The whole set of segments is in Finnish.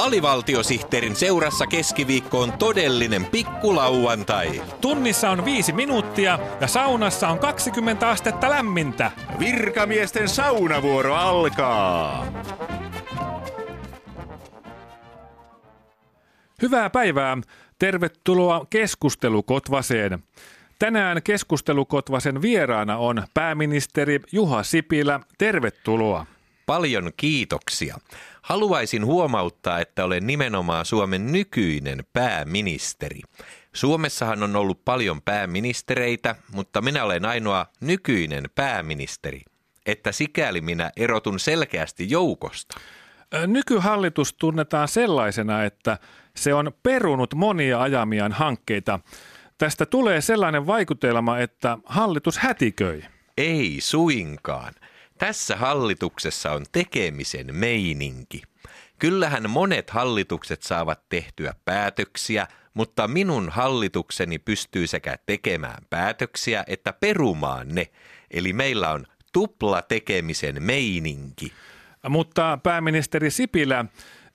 Alivaltiosihteerin seurassa keskiviikko on todellinen pikkulauantai. Tunnissa on viisi minuuttia ja saunassa on 20 astetta lämmintä. Virkamiesten saunavuoro alkaa. Hyvää päivää. Tervetuloa keskustelukotvaseen. Tänään keskustelukotvasen vieraana on pääministeri Juha Sipilä. Tervetuloa. Paljon kiitoksia. Haluaisin huomauttaa, että olen nimenomaan Suomen nykyinen pääministeri. Suomessahan on ollut paljon pääministereitä, mutta minä olen ainoa nykyinen pääministeri. Että sikäli minä erotun selkeästi joukosta. Nykyhallitus tunnetaan sellaisena, että se on perunut monia ajamiaan hankkeita. Tästä tulee sellainen vaikutelma, että hallitus hätiköi. Ei suinkaan. Tässä hallituksessa on tekemisen meininki. Kyllähän monet hallitukset saavat tehtyä päätöksiä, mutta minun hallitukseni pystyy sekä tekemään päätöksiä että perumaan ne. Eli meillä on tupla tekemisen meininki. Mutta pääministeri Sipilä,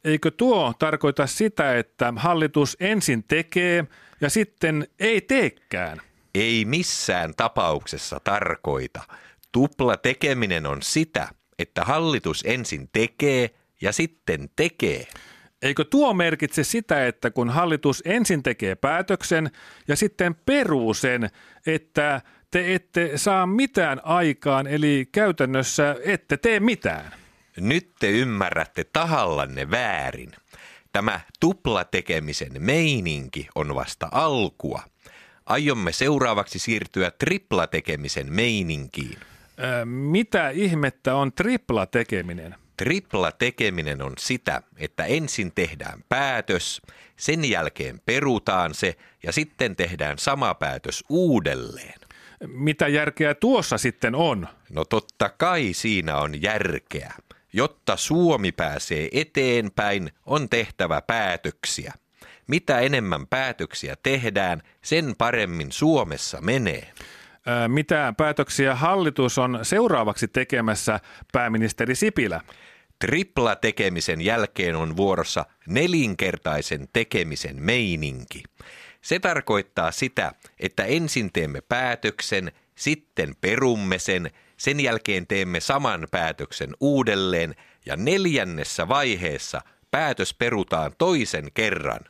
eikö tuo tarkoita sitä, että hallitus ensin tekee ja sitten ei teekään? Ei missään tapauksessa tarkoita. Tupla tekeminen on sitä, että hallitus ensin tekee ja sitten tekee. Eikö tuo merkitse sitä, että kun hallitus ensin tekee päätöksen ja sitten peruu sen, että te ette saa mitään aikaan, eli käytännössä ette tee mitään? Nyt te ymmärrätte tahallanne väärin. Tämä tuplatekemisen meininki on vasta alkua. Aiomme seuraavaksi siirtyä triplatekemisen meininkiin. Mitä ihmettä on tripla tekeminen? Tripla tekeminen on sitä, että ensin tehdään päätös, sen jälkeen perutaan se ja sitten tehdään sama päätös uudelleen. Mitä järkeä tuossa sitten on? No totta kai siinä on järkeä. Jotta Suomi pääsee eteenpäin, on tehtävä päätöksiä. Mitä enemmän päätöksiä tehdään, sen paremmin Suomessa menee. Mitä päätöksiä hallitus on seuraavaksi tekemässä, pääministeri Sipilä? Tripla tekemisen jälkeen on vuorossa nelinkertaisen tekemisen meininki. Se tarkoittaa sitä, että ensin teemme päätöksen, sitten perumme sen, sen jälkeen teemme saman päätöksen uudelleen ja neljännessä vaiheessa päätös perutaan toisen kerran.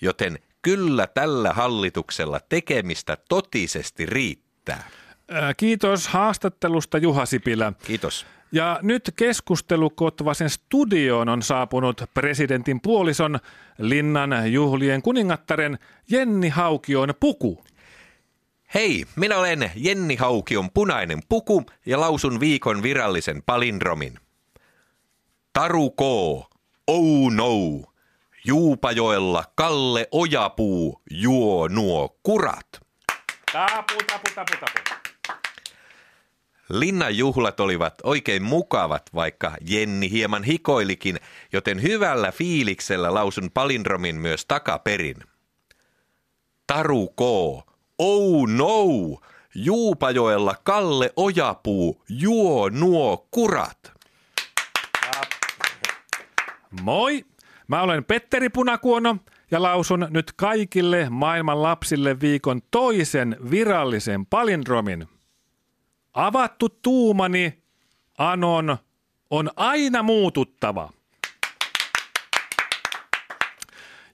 Joten kyllä tällä hallituksella tekemistä totisesti riittää. Ö, kiitos haastattelusta Juha Sipilä. Kiitos. Ja nyt keskustelukotvasen studioon on saapunut presidentin puolison Linnan juhlien kuningattaren Jenni Haukion puku. Hei, minä olen Jenni Haukion punainen puku ja lausun viikon virallisen palindromin. Taru K. Oh no. Juupajoella Kalle Ojapuu juo nuo kurat. Tapu, tapu, tapu, tapu. Linnan juhlat olivat oikein mukavat, vaikka Jenni hieman hikoilikin, joten hyvällä fiiliksellä lausun palindromin myös takaperin. Taru K. Oh no! Juupajoella Kalle Ojapuu juo nuo kurat. Moi! Mä olen Petteri Punakuono ja lausun nyt kaikille maailman lapsille viikon toisen virallisen palindromin. Avattu tuumani, Anon, on aina muututtava.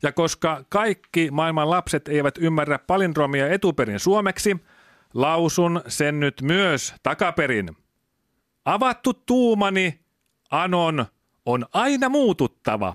Ja koska kaikki maailman lapset eivät ymmärrä palindromia etuperin suomeksi, lausun sen nyt myös takaperin. Avattu tuumani, Anon, on aina muututtava.